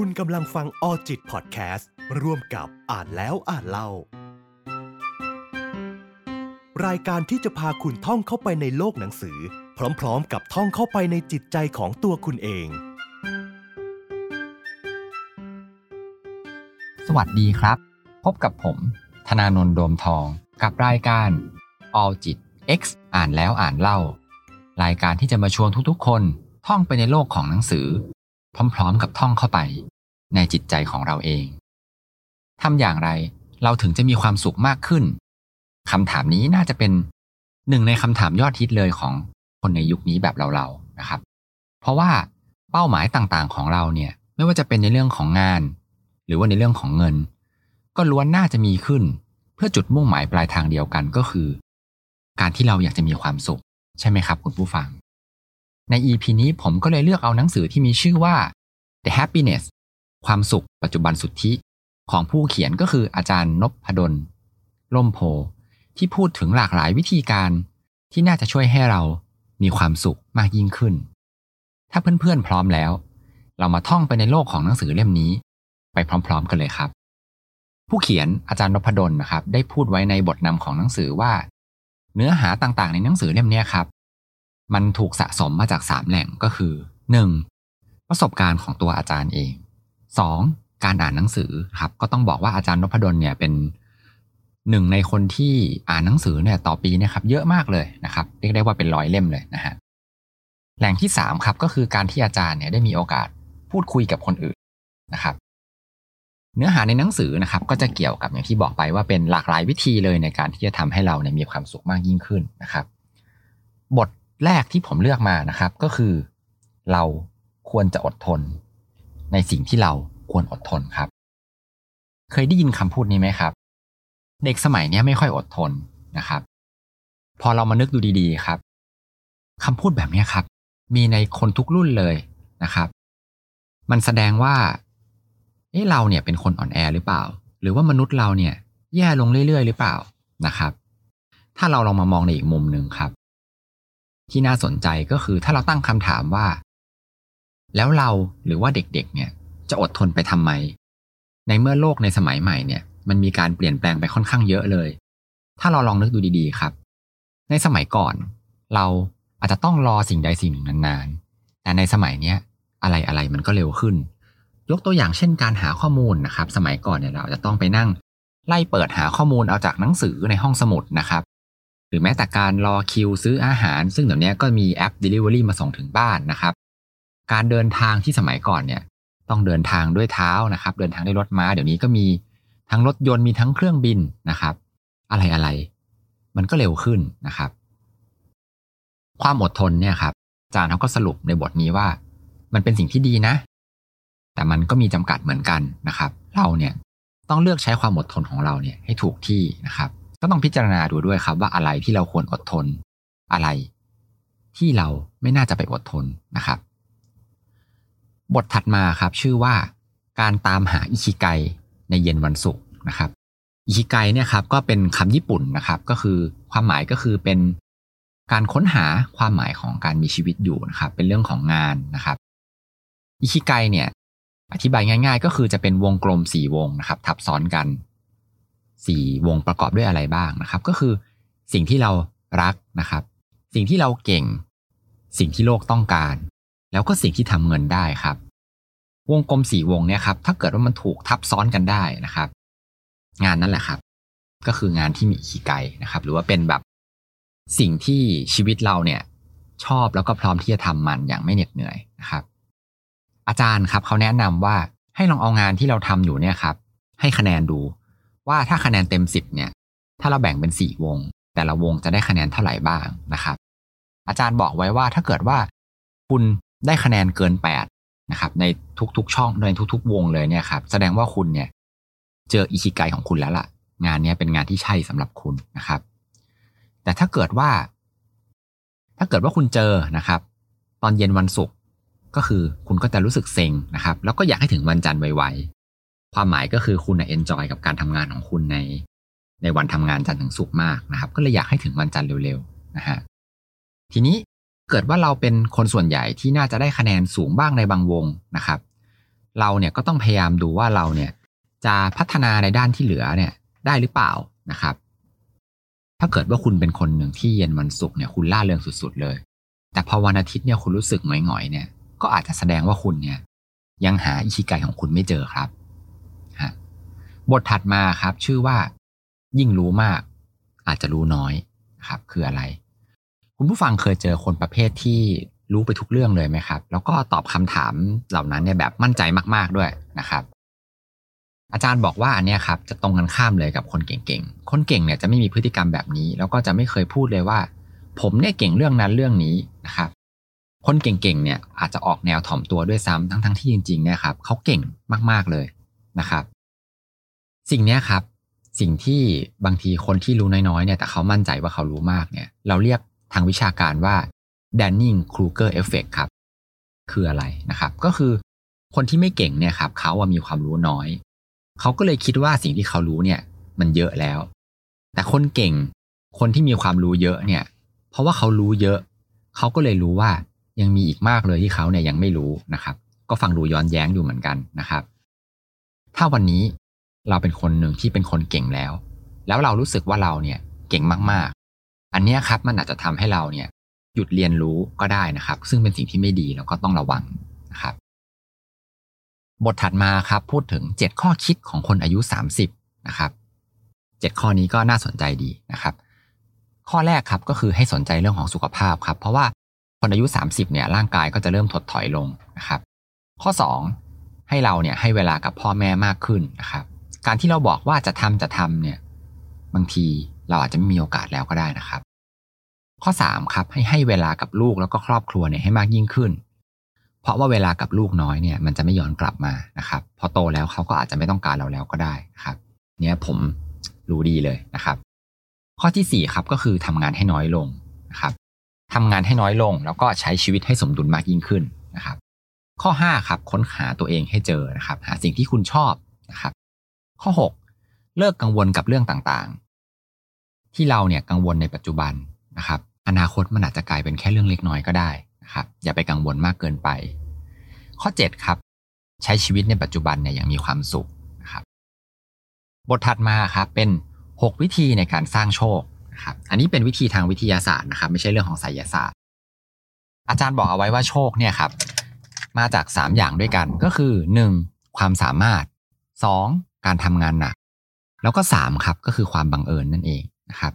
คุณกำลังฟังออจิตพอดแคสต์ร่วมกับอ่านแล้วอ่านเล่า รายการที่จะพาคุณท่องเข้าไปในโลกหนังสือ พร้อมๆ กับท่องเข้าไปในจิตใจของตัวคุณเอง สวัสดีครับ พบกับผม ธนาโนนโดมทอง กับรายการ All จิต X อ่านแล้วอ่านเล่า รายการที่จะมาชวนทุกๆ คนท่องไปในโลกของหนังสือ พร้อมๆ กับท่องเข้าไป ในจิตใจของเราเองทำอย่างไรเราถึงจะมีความสุขมากขึ้นคำถามนี้น่าจะเป็นหนึ่งในคำถามยอดฮิตเลยของคนในยุคนี้แบบเราๆนะครับ เพราะว่าเป้าหมายต่างๆของเราเนี่ย ไม่ว่าจะเป็นในเรื่องของงาน หรือว่าในเรื่องของเงิน ก็ล้วนน่าจะมีขึ้น เพื่อจุดมุ่งหมายปลายทางเดียวกันก็คือ การที่เราอยากจะมีความสุข ใช่ไหมครับคุณผู้ฟัง ใน EP นี้ผมก็เลยเลือกเอาหนังสือที่มีชื่อว่า The Happiness ความสุขปัจจุบันสุทธิของผู้เขียนก็คืออาจารย์นพดล ล่มโพ ที่พูดถึงหลากหลายวิธีการที่น่าจะช่วยให้เรามีความสุขมากยิ่งขึ้น ถ้าเพื่อนๆพร้อมแล้ว เรามาท่องไปในโลกของหนังสือเล่มนี้ ไปพร้อมๆกันเลยครับ ผู้เขียนอาจารย์นพดลนะครับ ได้พูดไว้ในบทนำของหนังสือว่า เนื้อหาต่างๆ ในหนังสือเล่มนี้ครับ มันถูกสะสมมาจากสามแหล่งก็คือ 1. ประสบการณ์ของตัวอาจารย์เอง 2. การอ่านหนังสือครับ ก็ต้องบอกว่าอาจารย์นพดลเนี่ยเป็นหนึ่งในคนที่อ่านหนังสือเนี่ยต่อปีเนี่ยครับ เยอะมากเลยนะครับเรียกได้ว่าเป็นร้อยเล่มเลยนะฮะแหล่งที่สามครับก็คือการที่อาจารย์เนี่ยได้มีโอกาสพูดคุยกับคนอื่นนะครับ เนื้อหาในหนังสือนะครับ ก็จะเกี่ยวกับอย่างที่บอกไปว่าเป็นหลากหลายวิธีเลยในการที่จะทำให้เราเนี่ยมีความสุขมากยิ่งขึ้นนะครับ บท แรกที่ผมเลือกมานะครับ ก็คือ เราควรจะอดทน ในสิ่งที่เราควรอดทนครับ เคยได้ยินคำพูดนี้ไหมครับ เด็กสมัยนี้ไม่ค่อยอดทนนะครับ พอเรามานึกดูดีๆครับคำพูดแบบนี้ครับ มีในคนทุกรุ่นเลยนะครับ มันแสดงว่าเอ๊ะเราเนี่ยเป็นคนอ่อนแอหรือเปล่า หรือว่ามนุษย์เราเนี่ย แย่ลงเรื่อยๆ หรือเปล่านะครับ ถ้าเราลองมามองในอีกมุมหนึ่งครับ ที่น่าสนใจก็คือถ้าเราตั้งคำถามว่า แล้วเราหรือว่าเด็กๆ เนี่ย จะอดทนไปทำไม ในเมื่อโลกในสมัยใหม่เนี่ย มันมีการเปลี่ยนแปลงไปค่อนข้างเยอะเลย ถ้าเราลองนึกดูดีๆ ครับ ในสมัยก่อน เราอาจจะต้องรอสิ่งใดสิ่งหนึ่งนานๆ แต่ในสมัยเนี้ยอะไรอะไรมันก็เร็วขึ้น ยกตัวอย่างเช่นการหาข้อมูลนะครับ สมัยก่อนเนี่ยเราจะต้องไปนั่ง ไล่เปิดหาข้อมูลเอาจากหนังสือในห้องสมุดนะครับ หรือแม้แต่การรอคิวซื้ออาหาร ซึ่งเดี๋ยวนี้ก็มีแอป Delivery มาส่งถึงบ้านนะครับ การเดินทางที่สมัยก่อนเนี่ย ต้องเดินทางด้วยเท้านะครับ เดินทางด้วยรถม้า เดี๋ยวนี้ก็มีทั้งรถยนต์มีทั้งเครื่องบินนะครับ อะไรอะไรมันก็เร็วขึ้นนะครับ ความอดทนเนี่ยครับอาจารย์เขาก็สรุปในบทนี้ว่า มันเป็นสิ่งที่ดีนะ แต่มันก็มีจำกัดเหมือนกันนะครับ เราเนี่ยต้องเลือกใช้ความอดทนของเราเนี่ยให้ถูกที่นะครับ ก็ต้องพิจารณาดูด้วยครับว่าอะไรที่เราควรอดทน อะไร ที่เราไม่น่าจะไปอดทนนะครับ บทถัดมาครับชื่อว่าการตามหาอิชิไกในเย็นวันศุกร์นะครับอิชิไกเนี่ยครับก็เป็นคำญี่ปุ่นนะครับ ก็คือความหมายก็คือเป็นการค้นหาความหมายของการมีชีวิตอยู่นะครับ เป็นเรื่องของงานนะครับอิชิไกเนี่ย อธิบายง่าย ๆ ก็คือจะเป็นวงกลมสี่วงนะครับ ทับซ้อนกัน สี่วงประกอบด้วยอะไรบ้างนะครับ ก็คือสิ่งที่เรารักนะครับ สิ่งที่เราเก่ง สิ่งที่โลกต้องการ แล้วก็สิ่งที่ทำเงินได้ครับ วงกลมสี่วงเนี่ยครับถ้าเกิดว่ามันถูกทับซ้อนกันได้นะครับ งานนั่นแหละครับ ก็คืองานที่มีอิชิไกนะครับ หรือว่าเป็นแบบสิ่งที่ชีวิตเราเนี่ย ชอบแล้วก็พร้อมที่จะทำมันอย่างไม่เหน็ดเหนื่อยนะครับ อาจารย์ครับเขาแนะนำว่าให้ลองเอางานที่เราทำอยู่เนี่ยครับ ให้คะแนนดู ว่าถ้าคะแนนเต็มสิบเนี่ย ถ้าเราแบ่งเป็นสี่วง แต่ละวงจะได้คะแนนเท่าไหร่บ้างนะครับ อาจารย์บอกไว้ว่าถ้าเกิดว่าคุณได้คะแนนเกินแปดนะครับ ในทุกๆ ช่องในทุกๆ วงเลยเนี่ยครับ แสดงว่าคุณเนี่ยเจออิชิไกของคุณแล้วล่ะ งานนี้เป็นงานที่ใช่สำหรับคุณนะครับ แต่ถ้าเกิดว่า ถ้าเกิดว่าคุณเจอนะครับ ตอนเย็นวันศุกร์ก็คือคุณก็จะรู้สึกเซ็งนะครับ แล้วก็อยากให้ถึงวันจันทร์ไว ความหมายก็คือคุณ enjoy กับการทำงานของคุณในในวันทำงานจันทร์ถึงศุกร์มากนะครับ ก็เลยอยากให้ถึงวันจันทร์เร็วๆนะฮะทีนี้เกิดว่าเราเป็นคนส่วนใหญ่ที่น่าจะได้คะแนนสูงบ้างในบางวงนะครับ เราเนี่ยก็ต้องพยายามดูว่าเราเนี่ยจะพัฒนาในด้านที่เหลือเนี่ยได้หรือเปล่านะครับ ถ้าเกิดว่าคุณเป็นคนหนึ่งที่เย็นวันศุกร์เนี่ยคุณร่าเริงสุดๆเลย แต่พอวันอาทิตย์เนี่ยคุณรู้สึกหงอยๆเนี่ย ก็อาจจะแสดงว่าคุณเนี่ยยังหาอิชิไกของคุณไม่เจอครับ บทถัดมาครับ ชื่อว่า ยิ่งรู้มาก อาจจะรู้น้อยครับ คืออะไร คุณผู้ฟังเคยเจอคนประเภทที่รู้ไปทุกเรื่องเลยไหมครับ แล้วก็ตอบคำถามเหล่านั้นเนี่ยแบบมั่นใจมากๆด้วยนะครับ อาจารย์บอกว่าอันเนี้ยครับจะตรงกันข้ามเลยกับคนเก่งๆ คนเก่งเนี่ยจะไม่มีพฤติกรรมแบบนี้ แล้วก็จะไม่เคยพูดเลยว่า ผมเนี่ยเก่งเรื่องนั้นเรื่องนี้นะครับ คนเก่งๆเนี่ยอาจจะออกแนวถ่อมตัวด้วยซ้ำทั้งๆที่จริงๆเนี่ยครับเขาเก่งมากๆเลยนะครับ สิ่งนี้ครับ สิ่งที่บางทีคนที่รู้น้อยๆเนี่ยแต่เขามั่นใจว่าเขารู้มากเนี่ย เราเรียกทางวิชาการว่า Danning Kruger Effect ครับ คืออะไรนะครับ ก็คือคนที่ไม่เก่งเนี่ยครับเขามีความรู้น้อย เขาก็เลยคิดว่าสิ่งที่เขารู้เนี่ย มันเยอะแล้ว แต่คนเก่ง คนที่มีความรู้เยอะเนี่ย เพราะว่าเขารู้เยอะ เขาก็เลยรู้ว่ายังมีอีกมากเลยที่เขาเนี่ยยังไม่รู้นะครับ ก็ฟังดูย้อนแย้งอยู่เหมือนกันนะครับ ถ้าวันนี้ เราเป็นคนหนึ่งที่เป็นคนเก่งแล้ว แล้วเรารู้สึกว่าเราเนี่ยเก่งมากๆ อันนี้ครับมันอาจจะทำให้เราเนี่ยหยุดเรียนรู้ก็ได้นะครับ ซึ่งเป็นสิ่งที่ไม่ดีแล้วก็ต้องระวังนะครับ บทถัดมาครับพูดถึง 7 ข้อคิดของคนอายุ 30นะครับ7ข้อนี้ก็น่าสนใจดีนะครับ ข้อแรกครับก็คือให้สนใจเรื่องของสุขภาพครับ เพราะว่าคนอายุ 30เนี่ยร่างกายก็จะเริ่มถดถอยลงนะครับ ข้อ 2 ให้เราเนี่ยให้เวลากับพ่อแม่มากขึ้นนะครับ การที่เราบอกว่าจะทำจะทำเนี่ย บางทีเราอาจจะไม่มีโอกาสแล้วก็ได้นะครับ ข้อ 3 ครับ ให้ให้เวลากับลูกแล้วก็ครอบครัวเนี่ยให้มากยิ่งขึ้น เพราะว่าเวลากับลูกน้อยเนี่ยมันจะไม่ย้อนกลับมานะครับ พอโตแล้วเขาก็อาจจะไม่ต้องการเราแล้วก็ได้นะครับ เนี่ยผมรู้ดีเลยนะครับ ข้อที่4ครับก็คือทำงานให้น้อยลงนะครับทำงานให้น้อยลง แล้วก็ใช้ชีวิตให้สมดุลมากยิ่งขึ้นนะครับ ข้อ 5 ครับ ค้นหาตัวเองให้เจอนะครับ หาสิ่งที่คุณชอบนะครับ ข้อ 6 เลิกกังวลกับเรื่องต่างๆ ที่เราเนี่ยกังวลในปัจจุบันนะครับ อนาคตมันอาจจะกลายเป็นแค่เรื่องเล็กน้อยก็ได้นะครับอย่าไปกังวลมากเกินไป ข้อ 7 ครับ ใช้ชีวิตในปัจจุบันเนี่ยอย่างมีความสุขนะครับ บทถัดมาครับเป็น 6 วิธีในการสร้างโชคนะครับอันนี้เป็นวิธีทางวิทยาศาสตร์นะครับ ไม่ใช่เรื่องของไสยศาสตร์ อาจารย์บอกเอาไว้ว่าโชคเนี่ยครับมาจาก 3 อย่างด้วยกันก็คือ 1. ความสามารถ 2. การทำงานหนัก แล้วก็3ครับก็คือความบังเอิญนั่นเองนะครับ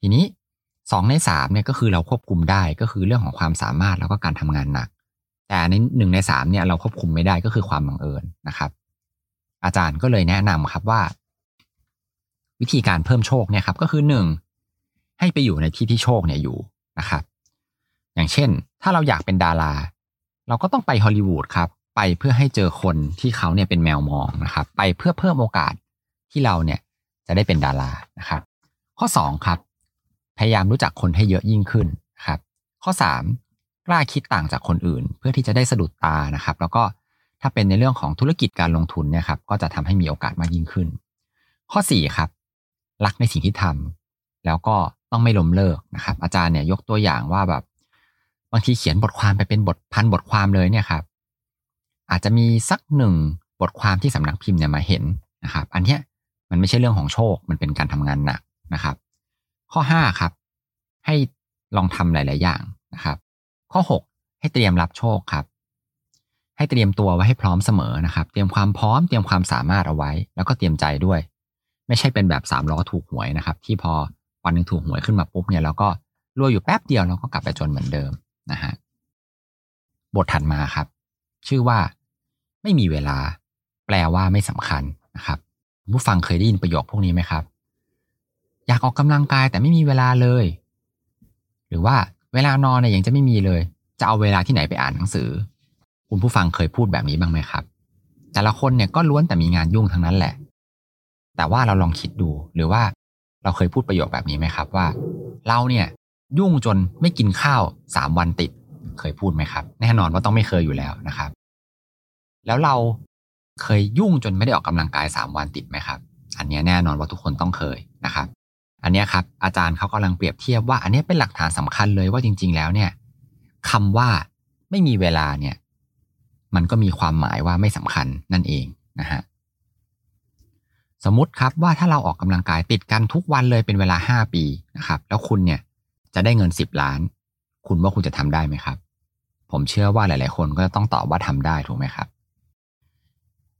ทีนี้2ใน3เนี่ยก็คือเราควบคุมได้ก็คือเรื่องของความสามารถแล้วก็การทำงานหนัก แต่ในหนึ่งใน3เนี่ยเราควบคุมไม่ได้ก็คือความบังเอิญนะครับ อาจารย์ก็เลยแนะนำครับว่า วิธีการเพิ่มโชคเนี่ยครับก็คือ 1. ให้ไปอยู่ในที่ที่โชคเนี่ยอยู่นะครับ อย่างเช่น ถ้าเราอยากเป็นดารา เราก็ต้องไปฮอลลีวูดครับ ไปเพื่อให้เจอคนที่เขาเนี่ยเป็นแมวมองนะครับ ไปเพื่อเพิ่มโอกาสที่เราเนี่ยจะได้เป็นดารานะครับ ข้อ2ครับพยายามรู้จักคนให้เยอะยิ่งขึ้นครับ ข้อ 3 กล้าคิดต่างจากคนอื่น เพื่อที่จะได้สะดุดตานะครับ แล้วก็ถ้าเป็นในเรื่องของธุรกิจการลงทุนเนี่ยครับก็จะทำให้มีโอกาสมากยิ่งขึ้น ข้อ4ครับรักในสิ่งที่ทำแล้วก็ต้องไม่ล้มเลิกนะครับ อาจารย์เนี่ยยกตัวอย่างว่าแบบบางทีเขียนบทความไปเป็นบทพันบทความเลยเนี่ยครับ อาจจะมีสักหนึ่งบทความที่สำนักพิมพ์เนี่ยมาเห็นนะครับ อันเนี้ยมันไม่ใช่เรื่องของโชค มันเป็นการทำงานหนักนะครับ ข้อ5ครับ ให้ลองทำหลาย ๆ อย่างนะครับ ข้อ 6 ให้เตรียมรับโชคครับ ให้เตรียมตัวไว้ให้พร้อมเสมอนะครับ เตรียมความพร้อม เตรียมความสามารถเอาไว้ แล้วก็เตรียมใจด้วย ไม่ใช่เป็นแบบสามล้อถูกหวยนะครับ ที่พอวันหนึ่งถูกหวยขึ้นมาปุ๊บเนี่ยเราก็รวยอยู่แป๊บเดียวเราก็กลับไปจนเหมือนเดิมนะฮะ บทถัดมาครับ ชื่อว่า ไม่มีเวลา แปลว่าไม่สำคัญนะครับผู้ฟังเคยได้ยินประโยคพวกนี้ไหมครับ อยากออกกำลังกายแต่ไม่มีเวลาเลย หรือว่าเวลานอนเนี่ยยังจะไม่มีเลย จะเอาเวลาที่ไหนไปอ่านหนังสือ คุณผู้ฟังเคยพูดแบบนี้บ้างไหมครับ แต่ละคนเนี่ยก็ล้วนแต่มีงานยุ่งทั้งนั้นแหละ แต่ว่าเราลองคิดดูหรือว่าเราเคยพูดประโยคแบบนี้ไหมครับว่า เราเนี่ยยุ่งจนไม่กินข้าวสามวันติด เคยพูดไหมครับ แน่นอนว่าต้องไม่เคยอยู่แล้วนะครับ แล้วเราเคยยุ่งจนไม่ได้ออกกำลังกายสามวันติดไหมครับ อันนี้แน่นอนว่าทุกคนต้องเคยนะครับ อันนี้ครับอาจารย์เขากำลังเปรียบเทียบว่าอันนี้เป็นหลักฐานสำคัญเลยว่าจริง ๆ แล้วเนี่ยคำว่าไม่มีเวลาเนี่ย มันก็มีความหมายว่าไม่สำคัญนั่นเองนะฮะสมมติครับว่าถ้าเราออกกำลังกายติดกันทุกวันเลยเป็นเวลาห้าปีนะครับ แล้วคุณเนี่ยจะได้เงินสิบล้าน คุณว่าคุณจะทำได้ไหมครับ ผมเชื่อว่าหลาย ๆ คนก็จะต้องตอบว่าทำได้ถูกไหมครับ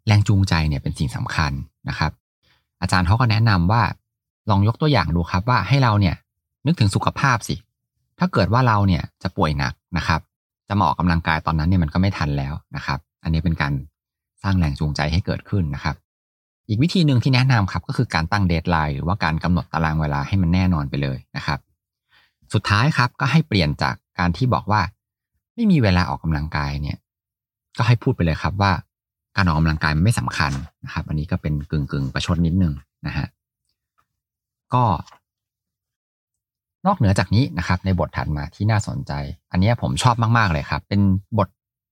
แรงจูงใจเนี่ยเป็นสิ่งสำคัญนะครับ อาจารย์เขาก็แนะนำว่าลองยกตัวอย่างดูครับว่าให้เราเนี่ยนึกถึงสุขภาพสิ ถ้าเกิดว่าเราเนี่ยจะป่วยหนักนะครับ จะมาออกกำลังกายตอนนั้นเนี่ยมันก็ไม่ทันแล้วนะครับ อันนี้เป็นการสร้างแรงจูงใจให้เกิดขึ้นนะครับ อีกวิธีหนึ่งที่แนะนำครับก็คือการตั้งเดทไลน์หรือว่าการกำหนดตารางเวลาให้มันแน่นอนไปเลยนะครับ สุดท้ายครับก็ให้เปลี่ยนจากการที่บอกว่า ไม่มีเวลาออกกำลังกายเนี่ย ก็ให้พูดไปเลยครับว่า การออกกำลังกายมันไม่สำคัญนะครับ อันนี้ก็เป็นกึ่งกึ่งประชดนิดนึงนะฮะก็ นอกเหนือจากนี้นะครับ ในบทถัดมาที่น่าสนใจ อันนี้ผมชอบมาก ๆ เลยครับ เป็นบท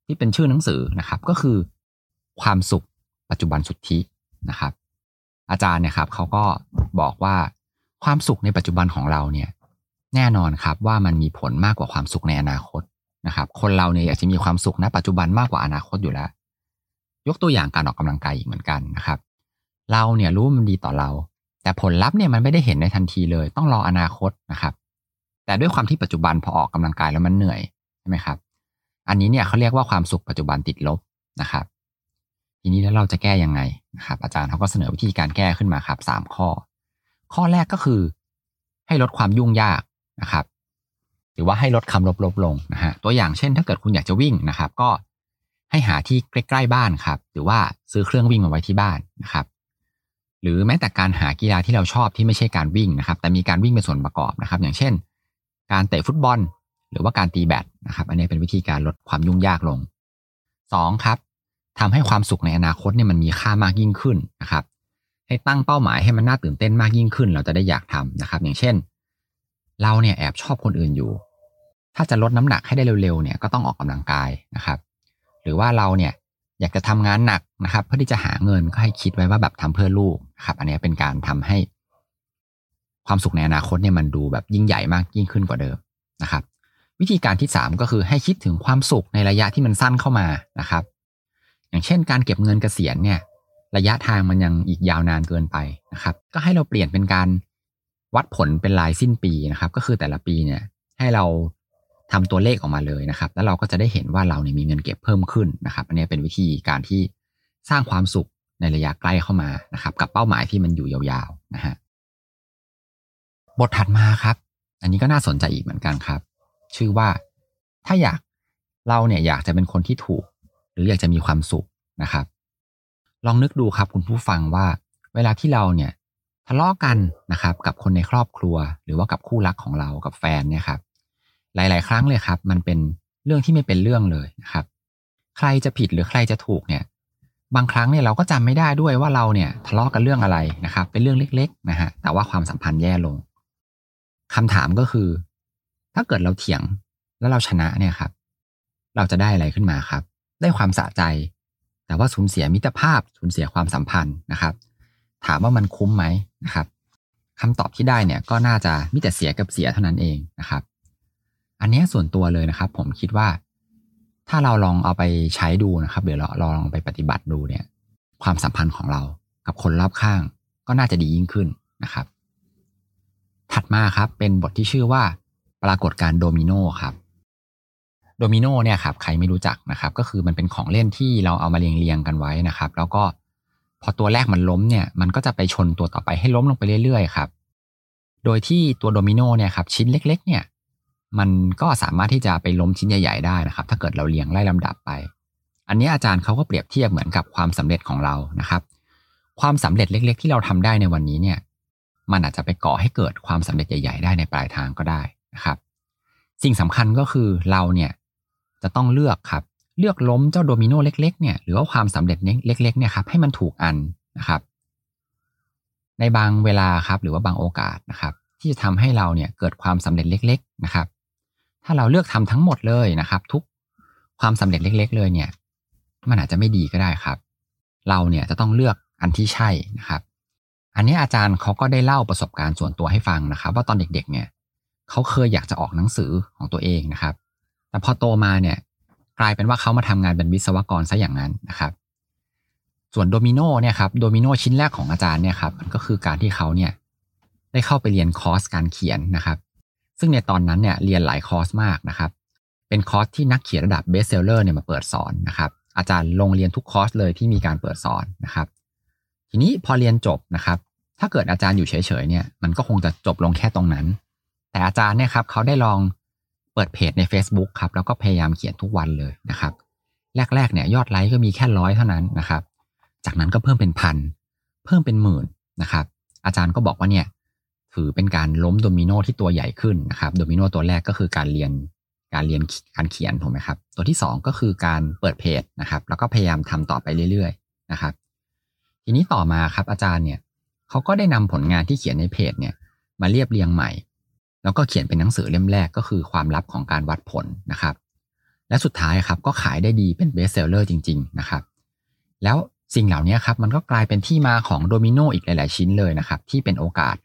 ที่เป็นชื่อหนังสือนะครับ ก็คือความสุขปัจจุบันสุทธินะครับ อาจารย์เนี่ยครับเขาก็บอกว่าความสุขในปัจจุบันของเราเนี่ย แน่นอนครับว่ามันมีผลมากกว่าความสุขในอนาคตนะครับ คนเราเนี่ยอยากจะมีความสุขณปัจจุบันมากกว่าอนาคตอยู่แล้ว ยกตัวอย่างการออกกำลังกายอีกเหมือนกันนะครับ เราเนี่ยรู้มันดีต่อเรา แต่ผลลัพธ์เนี่ยมันไม่ได้เห็นในทันทีเลย ต้องรออนาคตนะครับ แต่ด้วยความที่ปัจจุบันพอออกกำลังกายแล้วมันเหนื่อยใช่ไหมครับ อันนี้เนี่ยเขาเรียกว่าความสุขปัจจุบันติดลบนะครับ ทีนี้แล้วเราจะแก้ยังไงนะครับ อาจารย์เขาก็เสนอวิธีการแก้ขึ้นมาครับสามข้อ ข้อแรกก็คือ ให้ลดความยุ่งยากนะครับหรือว่าให้ลดคำลบลบลงนะฮะตัวอย่างเช่น ถ้าเกิดคุณอยากจะวิ่งนะครับ ก็ ให้หาที่ใกล้ๆบ้านครับ หรือว่าซื้อเครื่องวิ่งมาไว้ที่บ้านนะครับ หรือแม้แต่การหากีฬาที่เราชอบที่ไม่ใช่การวิ่งนะครับ แต่มีการวิ่งเป็นส่วนประกอบนะครับ อย่างเช่น การเตะฟุตบอล หรือว่าการตีแบดนะครับ อันนี้เป็นวิธีการลดความยุ่งยากลงสองครับทำให้ความสุขในอนาคตเนี่ยมันมีค่ามากยิ่งขึ้นนะครับ ให้ตั้งเป้าหมายให้มันน่าตื่นเต้นมากยิ่งขึ้น เราจะได้อยากทำนะครับ อย่างเช่น เราเนี่ยแอบชอบคนอื่นอยู่ ถ้าจะลดน้ำหนักให้ได้เร็วๆเนี่ยก็ต้องออกกำลังกายนะครับ หรือว่าเราเนี่ยอยากจะทำงานหนักนะครับ เพื่อที่จะหาเงินก็ให้คิดไว้ว่าแบบทำเพื่อลูกครับ อันนี้เป็นการทำให้ ความสุขในอนาคตเนี่ยมันดูแบบยิ่งใหญ่มากยิ่งขึ้นกว่าเดิมนะครับ วิธีการที่สามก็คือให้คิดถึงความสุขในระยะที่มันสั้นเข้ามานะครับ อย่างเช่น การเก็บเงินเกษียณเนี่ย ระยะทางมันยังอีกยาวนานเกินไปนะครับ ก็ให้เราเปลี่ยนเป็นการวัดผลเป็นรายสิ้นปีนะครับ ก็คือแต่ละปีเนี่ย ให้เรา ทำตัวเลขออกมาเลยนะครับ แล้วเราก็จะได้เห็นว่าเราเนี่ยมีเงินเก็บเพิ่มขึ้นนะครับอันนี้เป็นวิธีการที่สร้างความสุขในระยะใกล้เข้ามานะครับ กับเป้าหมายที่มันอยู่ยาวๆนะฮะบทถัดมาครับ อันนี้ก็น่าสนใจอีกเหมือนกันครับ ชื่อว่าถ้าอยากเราเนี่ยอยากจะเป็นคนที่ถูก หรืออยากจะมีความสุขนะครับ ลองนึกดูครับคุณผู้ฟังว่า เวลาที่เราเนี่ยทะเลาะกันนะครับ กับคนในครอบครัว หรือว่ากับคู่รักของเรากับแฟนเนี่ยครับ หลาย ๆ ครั้งเลยครับ มันเป็นเรื่องที่ไม่เป็นเรื่องเลยนะครับ ใครจะผิดหรือใครจะถูกเนี่ย บางครั้งเนี่ยเราก็จำไม่ได้ด้วยว่าเราเนี่ยทะเลาะกันเรื่องอะไรนะครับ เป็นเรื่องเล็ก ๆ นะฮะแต่ว่าความสัมพันธ์แย่ลงคำถามก็คือ ถ้าเกิดเราเถียงแล้วเราชนะเนี่ยครับ เราจะได้อะไรขึ้นมาครับ ได้ความสะใจ แต่ว่าสูญเสียมิตรภาพสูญเสียความสัมพันธ์นะครับ ถามว่ามันคุ้มไหมนะครับคำตอบที่ได้เนี่ยก็น่าจะมิแต่เสียกับเสียเท่านั้นเองนะครับ อันนี้ส่วนตัวเลยนะครับ ผมคิดว่า ถ้าเราลองเอาไปใช้ดูนะครับเดี๋ยวเราลองไปปฏิบัติดูเนี่ย ความสัมพันธ์ของเรากับคนรอบข้าง ก็น่าจะดียิ่งขึ้นนะครับ ถัดมาครับเป็นบทที่ชื่อว่า ปรากฏการโดมิโนครับโดมิโนเนี่ยครับใครไม่รู้จักนะครับ ก็คือมันเป็นของเล่นที่เราเอามาเรียงเรียงกันไว้นะครับ แล้วก็พอตัวแรกมันล้มเนี่ย มันก็จะไปชนตัวต่อไปให้ล้มลงไปเรื่อยๆครับ โดยที่ตัวโดมิโนเนี่ยครับชิ้นเล็ก ๆ เนี่ย มันก็สามารถที่จะไปล้มชิ้นใหญ่ ๆ ได้นะครับ ถ้าเกิดเราเรียงไล่ลำดับไป อันนี้อาจารย์เขาก็เปรียบเทียบเหมือนกับความสำเร็จของเรานะครับ ความสำเร็จเล็ก ๆ ที่เราทำได้ในวันนี้เนี่ย มันอาจจะไปก่อให้เกิดความสำเร็จใหญ่ ๆ ได้ในปลายทางก็ได้นะครับ สิ่งสำคัญก็คือเราเนี่ยจะต้องเลือกครับ เลือกล้มเจ้าโดมิโนเล็ก ๆ เนี่ยหรือว่าความสำเร็จเล็ก ๆ เนี่ยครับให้มันถูกอันนะครับ ในบางเวลาครับ หรือว่าบางโอกาสนะครับ ที่จะทำให้เราเนี่ยเกิดความสำเร็จเล็ก ๆ นะครับ ถ้าเราเลือกทำทั้งหมดเลยนะครับ ทุกความสำเร็จเล็ก ๆ เลยเนี่ย มันอาจจะไม่ดีก็ได้ครับ เราเนี่ยจะต้องเลือกอันที่ใช่นะครับ อันนี้อาจารย์เขาก็ได้เล่าประสบการณ์ส่วนตัวให้ฟังนะครับ ว่าตอนเด็ก ๆ เนี่ยเขาเคยอยากจะออกหนังสือของตัวเองนะครับ แต่พอโตมาเนี่ย กลายเป็นว่าเขามาทำงานเป็นวิศวกรซะอย่างนั้นนะครับ ส่วนโดมิโนเนี่ยครับโดมิโนชิ้นแรกของอาจารย์เนี่ยครับมันก็คือการที่เขาเนี่ยได้เข้าไปเรียนคอร์สการเขียนนะครับ ซึ่งในตอนนั้นเนี่ยเรียนหลายคอร์สมากนะครับ เป็นคอร์สที่นักเขียนระดับ bestseller เนี่ยมาเปิดสอนนะครับ อาจารย์ลงเรียนทุกคอร์สเลยที่มีการเปิดสอนนะครับ ทีนี้พอเรียนจบนะครับ ถ้าเกิดอาจารย์อยู่เฉยๆเนี่ยมันก็คงจะจบลงแค่ตรงนั้น แต่อาจารย์เนี่ยครับเขาได้ลองเปิดเพจใน Facebook ครับแล้วก็พยายามเขียนทุกวันเลยนะครับ แรกๆเนี่ยยอดไลค์ก็มีแค่ร้อยเท่านั้นนะครับ จากนั้นก็เพิ่มเป็นพัน เพิ่มเป็นหมื่นนะครับ อาจารย์ก็บอกว่าเนี่ย ถือเป็นการล้มโดมิโนที่ตัวใหญ่ขึ้นนะครับโดมิโนตัวแรกก็คือการเรียนการเรียนการเขียนถูกไหมครับ ตัวที่ 2 ก็คือการเปิดเพจนะครับ แล้วก็พยายามทำต่อไปเรื่อยๆนะครับ ทีนี้ต่อมาครับอาจารย์เนี่ยเขาก็ได้นำผลงานที่เขียนในเพจเนี่ยมาเรียบเรียงใหม่ แล้วก็เขียนเป็นหนังสือเล่มแรกก็คือความลับของการวัดผลนะครับ และสุดท้ายครับก็ขายได้ดีเป็น best seller จริง ๆ นะครับ แล้วสิ่งเหล่านี้ครับมันก็กลายเป็นที่มาของโดมิโนอีกหลาย ๆ ชิ้นเลยนะครับ ที่เป็นโอกาส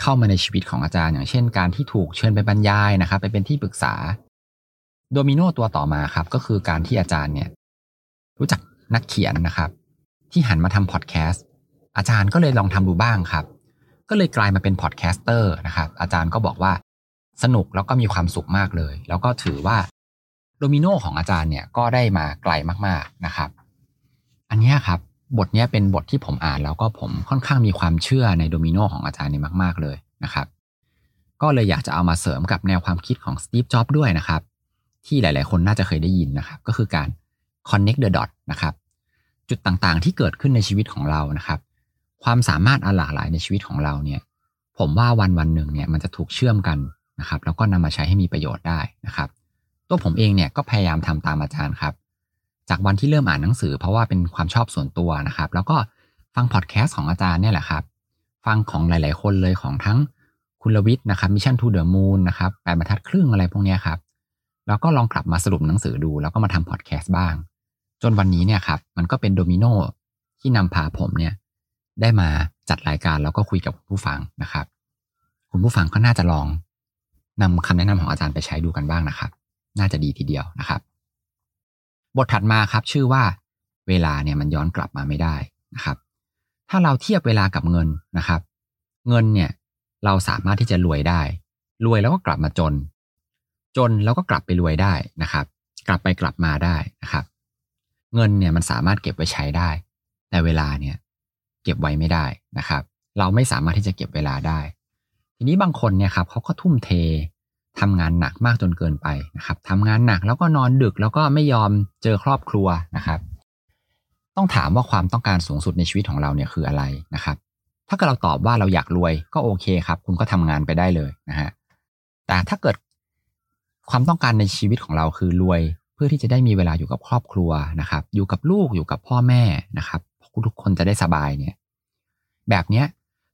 เข้ามาในชีวิตของอาจารย์ อย่างเช่นการที่ถูกเชิญไปบรรยายนะครับไปเป็นที่ปรึกษา โดมิโนตัวต่อมาครับ ก็คือการที่อาจารย์เนี่ย รู้จักนักเขียนนะครับ ที่หันมาทำพอดแคสต์อาจารย์ก็เลยลองทำดูบ้างครับ ก็เลยกลายมาเป็น podcaster นะครับ อาจารย์ก็บอกว่าสนุกแล้วก็มีความสุขมากเลย แล้วก็ถือว่าโดมิโนของอาจารย์เนี่ยก็ได้มาไกลมากๆนะครับ อันนี้ครับ บทนี้เป็นบทที่ผมอ่านแล้วก็ผมค่อนข้างมีความเชื่อในโดมิโนของอาจารย์นี่มาก ๆ เลยนะครับ ก็เลยอยากจะเอามาเสริมกับแนวความคิดของสตีฟจ็อบด้วยนะครับ ที่หลาย ๆ คนน่าจะเคยได้ยินนะครับ ก็คือการ connect the dot นะครับ จุดต่าง ๆ ที่เกิดขึ้นในชีวิตของเรานะครับ ความสามารถอันหลากหลายในชีวิตของเราเนี่ย ผมว่าวันวันหนึ่งเนี่ยมันจะถูกเชื่อมกันนะครับ แล้วก็นำมาใช้ให้มีประโยชน์ได้นะครับ ตัวผมเองเนี่ยก็พยายามทำตามอาจารย์ครับ จากวันที่เริ่มอ่านหนังสือ เพราะว่าเป็นความชอบส่วนตัวนะครับ แล้วก็ฟังพอดแคสต์ของอาจารย์เนี่ยแหละครับ ฟังของหลาย ๆ คนเลยของทั้งคุณลวิทย์นะครับ Mission To The Moon นะครับแปดบรรทัดครึ่งอะไรพวกนี้ครับแล้วก็ลองกลับมาสรุปหนังสือดู แล้วก็มาทำพอดแคสต์บ้าง จนวันนี้เนี่ยครับมันก็เป็นโดมิโนที่นำพาผมเนี่ยได้มาจัดรายการแล้วก็คุยกับผู้ฟังนะครับ คุณผู้ฟังก็น่าจะลองนำคำแนะนำของอาจารย์ไปใช้ดูกันบ้างนะครับ น่าจะดีทีเดียวนะครับ บทถัดมาครับชื่อว่าเวลาเนี่ยมันย้อนกลับมาไม่ได้นะครับ ถ้าเราเทียบเวลากับเงินนะครับ เงินเนี่ยเราสามารถที่จะรวยได้ รวยแล้วก็กลับมาจน จนแล้วก็กลับไปรวยได้นะครับ กลับไปกลับมาได้นะครับ เงินเนี่ยมันสามารถเก็บไว้ใช้ได้ แต่เวลาเนี่ยเก็บไว้ไม่ได้นะครับ เราไม่สามารถที่จะเก็บเวลาได้ ทีนี้บางคนเนี่ยครับเขาก็ทุ่มเท ทำงานหนักมากจนเกินไปนะครับทำงานหนักแล้วก็นอนดึกแล้วก็ไม่ยอมเจอครอบครัวนะครับ ต้องถามว่าความต้องการสูงสุดในชีวิตของเราเนี่ยคืออะไรนะครับ ถ้าเกิดเราตอบว่าเราอยากรวยก็โอเคครับ คุณก็ทำงานไปได้เลยนะฮะแต่ถ้าเกิดความต้องการในชีวิตของเราคือรวยเพื่อที่จะได้มีเวลาอยู่กับครอบครัวนะครับ อยู่กับลูกอยู่กับพ่อแม่นะครับทุกคนจะได้สบายเนี่ย แบบเนี้ย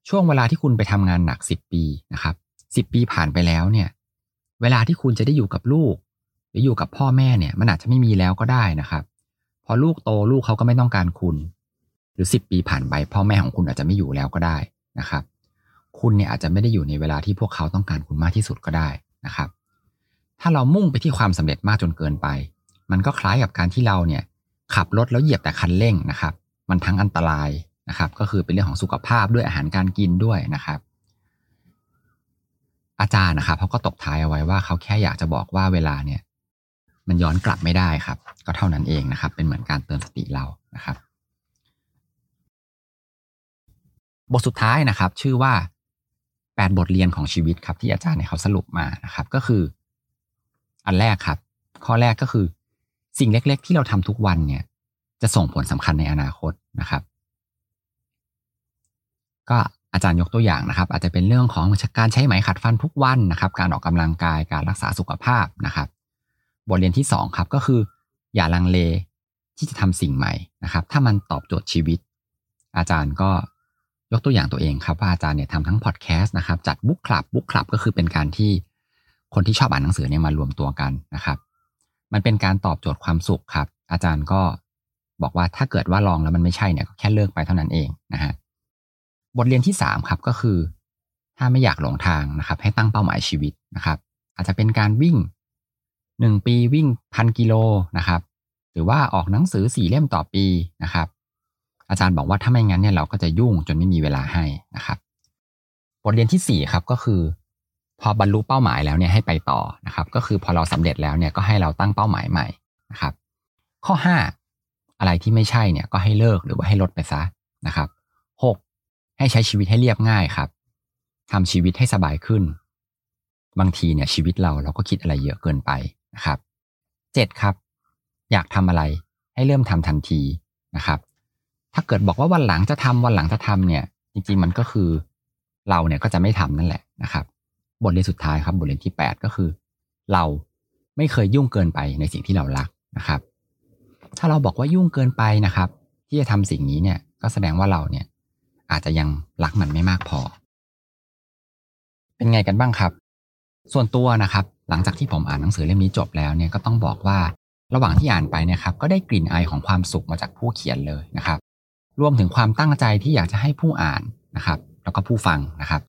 ช่วงเวลาที่คุณไปทำงานหนักสิบปีนะครับสิบปีผ่านไปแล้วเนี่ย เวลาที่คุณจะได้อยู่กับลูก หรืออยู่กับพ่อแม่เนี่ย มันอาจจะไม่มีแล้วก็ได้นะครับ พอลูกโตลูกเขาก็ไม่ต้องการคุณ หรือสิบปีผ่านไป พ่อแม่ของคุณอาจจะไม่อยู่แล้วก็ได้นะครับ คุณเนี่ยอาจจะไม่ได้อยู่ในเวลาที่พวกเขาต้องการคุณมากที่สุดก็ได้นะครับ ถ้าเรามุ่งไปที่ความสำเร็จมากจนเกินไป มันก็คล้ายกับการที่เราเนี่ย ขับรถแล้วเหยียบแต่คันเร่งนะครับ มันทั้งอันตรายนะครับ ก็คือเป็นเรื่องของสุขภาพด้วยอาหารการกินด้วยนะครับ อาจารย์นะครับเขาก็ตกท้ายเอาไว้ว่าเขาแค่อยากจะบอกว่าเวลาเนี่ย มันย้อนกลับไม่ได้ครับ ก็เท่านั้นเองนะครับ เป็นเหมือนการเตือนสติเรานะครับ บทสุดท้ายนะครับ ชื่อว่าแปดบทเรียนของชีวิตครับ ที่อาจารย์เนี่ยเขาสรุปมานะครับ ก็คือ อันแรกครับ ข้อแรกก็คือ สิ่งเล็ก ๆ ที่เราทำทุกวันเนี่ย จะส่งผลสำคัญในอนาคตนะครับ ก็ อาจารย์ยกตัวอย่างนะครับ อาจจะเป็นเรื่องของการใช้ไหมขัดฟันทุกวันนะครับ การออกกำลังกายการรักษาสุขภาพนะครับ บทเรียนที่สองครับก็คือ อย่าลังเลที่จะทำสิ่งใหม่นะครับ ถ้ามันตอบโจทย์ชีวิต อาจารย์ก็ยกตัวอย่างตัวเองครับว่าอาจารย์เนี่ยทำทั้งพอดแคสต์นะครับจัดบุ๊กคลับบุ๊กคลับก็คือเป็นการที่คนที่ชอบอ่านหนังสือเนี่ยมารวมตัวกันนะครับ มันเป็นการตอบโจทย์ความสุขครับ อาจารย์ก็บอกว่าถ้าเกิดว่าลองแล้วมันไม่ใช่เนี่ยก็แค่เลิกไปเท่านั้นเองนะฮะ บทเรียนที่สามครับก็คือ ถ้าไม่อยากหลงทางนะครับ ให้ตั้งเป้าหมายชีวิตนะครับ อาจจะเป็นการวิ่ง 1 ปีวิ่งพันกิโลนะครับ หรือว่าออกหนังสือสี่เล่มต่อปีนะครับ อาจารย์บอกว่าถ้าไม่งั้นเนี่ยเราก็จะยุ่งจนไม่มีเวลาให้นะครับ บทเรียนที่4ครับก็คือ พอบรรลุเป้าหมายแล้วเนี่ยให้ไปต่อนะครับ ก็คือพอเราสำเร็จแล้วเนี่ยก็ให้เราตั้งเป้าหมายใหม่นะครับ ข้อ 5 อะไรที่ไม่ใช่เนี่ยก็ให้เลิกหรือว่าให้ลดไปซะนะครับ 6. ให้ใช้ชีวิตให้เรียบง่ายครับทำชีวิตให้สบายขึ้น บางทีเนี่ยชีวิตเราเราก็คิดอะไรเยอะเกินไปนะครับ 7. ครับ อยากทำอะไรให้เริ่มทำทันทีนะครับ ถ้าเกิดบอกว่าวันหลังจะทำวันหลังจะทำเนี่ย จริง ๆ มันก็คือเราเนี่ยก็จะไม่ทำนั่นแหละนะครับ บทเรียนสุดท้ายครับบทเรียนที่ 8 ก็คือ เราไม่เคยยุ่งเกินไปในสิ่งที่เรารักนะครับ ถ้าเราบอกว่ายุ่งเกินไปนะครับ ที่จะทำสิ่งนี้เนี่ยก็แสดงว่าเราเนี่ย อาจจะยังรักมันไม่มากพอ เป็นไงกันบ้างครับ ส่วนตัวนะครับ หลังจากที่ผมอ่านหนังสือเล่มนี้จบแล้วเนี่ยก็ต้องบอกว่าระหว่างที่อ่านไปนะครับ ก็ได้กลิ่นอายของความสุขมาจากผู้เขียนเลยนะครับ รวมถึงความตั้งใจที่อยากจะให้ผู้อ่านนะครับ แล้วก็ผู้ฟังนะครับ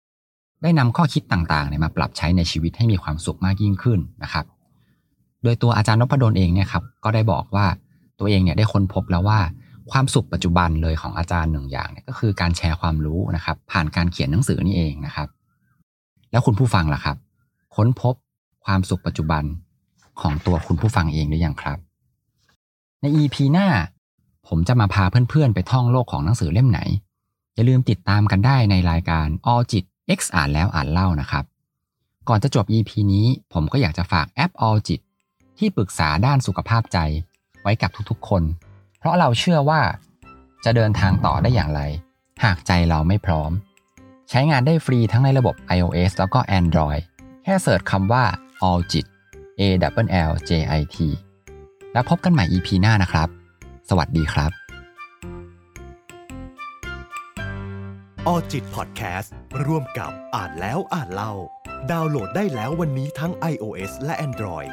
ได้นำข้อคิดต่างๆเนี่ยมาปรับใช้ในชีวิตให้มีความสุขมากยิ่งขึ้นนะครับ โดยตัวอาจารย์นพดลเองเนี่ยครับก็ได้บอกว่าตัวเองเนี่ยได้ค้นพบแล้วว่า ความสุขปัจจุบันเลยของอาจารย์หนึ่งอย่างเนี่ยก็คือการแชร์ความรู้นะครับ ผ่านการเขียนหนังสือนี่เองนะครับ แล้วคุณผู้ฟังล่ะครับ ค้นพบความสุขปัจจุบันของตัวคุณผู้ฟังเองหรือยังครับ ใน EP หน้า ผมจะมาพาเพื่อนๆ ไปท่องโลกของหนังสือเล่มไหน อย่าลืมติดตามกันได้ในรายการ All จิต X อ่านแล้วอ่านเล่านะครับ ก่อนจะจบ EP นี้ผมก็อยากจะฝากแอป All จิตที่ปรึกษาด้านสุขภาพใจไว้กับทุกๆ คน ราะเราเชื่อว่าจะเดินทางต่อได้อย่างไร หากใจเราไม่พร้อม ใช้งานได้ฟรีทั้งในระบบ iOS แล้วก็ Android แค่เสิร์ชคำว่า All จิต A W L J I T แล้วพบกันใหม่ EP หน้านะครับ สวัสดีครับออจิตพอดแคสต์ร่วมกับอ่านแล้วอ่านเล่า ดาวน์โหลดได้แล้ววันนี้ทั้ง iOS และ Android